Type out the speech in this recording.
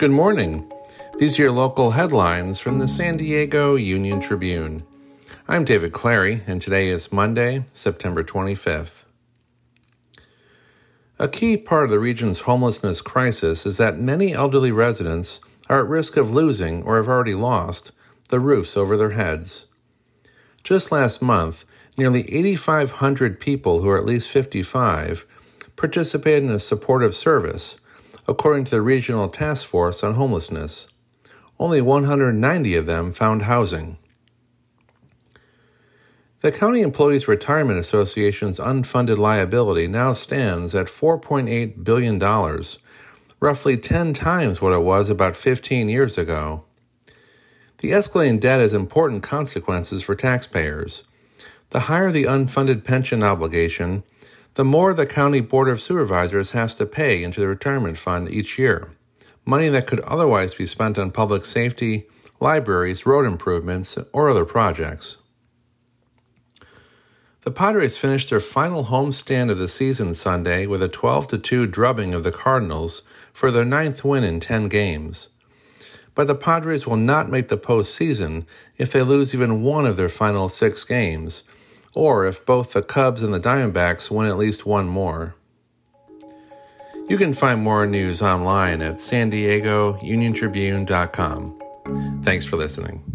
Good morning. These are your local headlines from the San Diego Union Tribune. I'm David Clary, and today is Monday, September 25th. A key part of the region's homelessness crisis is that many elderly residents are at risk of losing or have already lost the roofs over their heads. Just last month, nearly 8,500 people who are at least 55 participated in a supportive service, according to the Regional Task Force on Homelessness. Only 190 of them found housing. The County Employees Retirement Association's unfunded liability now stands at $4.8 billion, roughly 10 times what it was about 15 years ago. The escalating debt has important consequences for taxpayers. The higher the unfunded pension obligation, the more the County Board of Supervisors has to pay into the retirement fund each year, money that could otherwise be spent on public safety, libraries, road improvements, or other projects. The Padres finished their final homestand of the season Sunday with a 12 2 drubbing of the Cardinals for their ninth win in 10 games. But the Padres will not make the postseason if they lose even one of their final six games, or if both the Cubs and the Diamondbacks win at least one more. You can find more news online at san diego uniontribune.com. Thanks for listening.